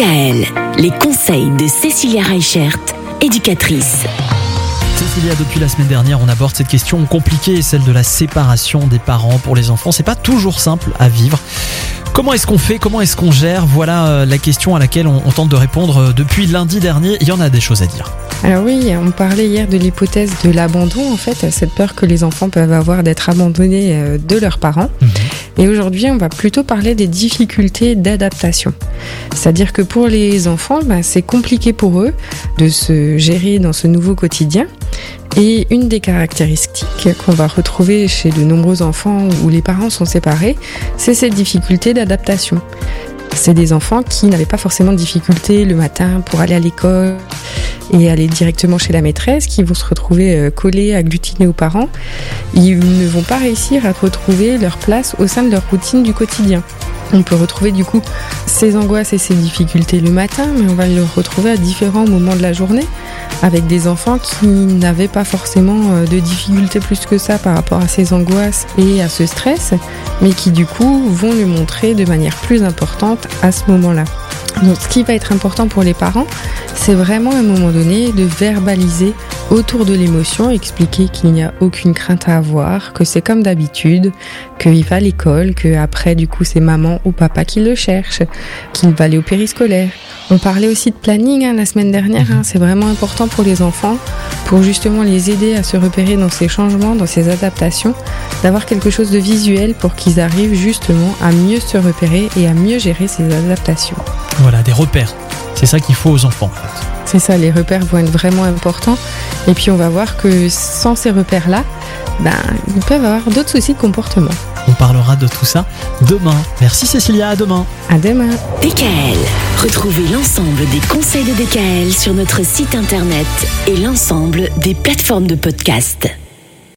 DKL, les conseils de Cécilia Reichert, éducatrice. Cécilia, depuis la semaine dernière, on aborde cette question compliquée, celle de la séparation des parents pour les enfants. C'est pas toujours simple à vivre. Comment est-ce qu'on fait? Comment est-ce qu'on gère? Voilà euh, la question à laquelle on, on tente de répondre euh, depuis lundi dernier. Il y en a des choses à dire. Alors oui, on parlait hier de l'hypothèse de l'abandon, en fait, cette peur que les enfants peuvent avoir d'être abandonnés euh, de leurs parents. Et aujourd'hui, on va plutôt parler des difficultés d'adaptation. C'est-à-dire que pour les enfants, bah, c'est compliqué pour eux de se gérer dans ce nouveau quotidien. Et une des caractéristiques qu'on va retrouver chez de nombreux enfants où les parents sont séparés, c'est cette difficulté d'adaptation. C'est des enfants qui n'avaient pas forcément de difficultés le matin pour aller à l'école et aller directement chez la maîtresse, qui vont se retrouver euh, collés, agglutinés aux parents. Ils ne vont pas réussir à retrouver leur place au sein de leur routine du quotidien. On peut retrouver du coup ces angoisses et ces difficultés le matin, mais on va le retrouver à différents moments de la journée avec des enfants qui n'avaient pas forcément euh, de difficultés plus que ça par rapport à ces angoisses et à ce stress, mais qui du coup vont le montrer de manière plus importante à ce moment-là. Donc ce qui va être important pour les parents, c'est vraiment à un moment donné de verbaliser autour de l'émotion, expliquer qu'il n'y a aucune crainte à avoir, que c'est comme d'habitude, qu'il va à l'école, que après du coup c'est maman ou papa qui le cherche, qu'il va aller au périscolaire. On parlait aussi de planning hein, la semaine dernière, hein. c'est vraiment important pour les enfants, pour justement les aider à se repérer dans ces changements, dans ces adaptations, d'avoir quelque chose de visuel pour qu'ils arrivent justement à mieux se repérer et à mieux gérer ces adaptations. Voilà, des repères. C'est ça qu'il faut aux enfants. C'est ça, les repères vont être vraiment importants. Et puis on va voir que sans ces repères-là, ben, ils peuvent avoir d'autres soucis de comportement. On parlera de tout ça demain. Merci Cécilia, à demain. À demain. DKL. Retrouvez l'ensemble des conseils de DKL sur notre site internet et l'ensemble des plateformes de podcast.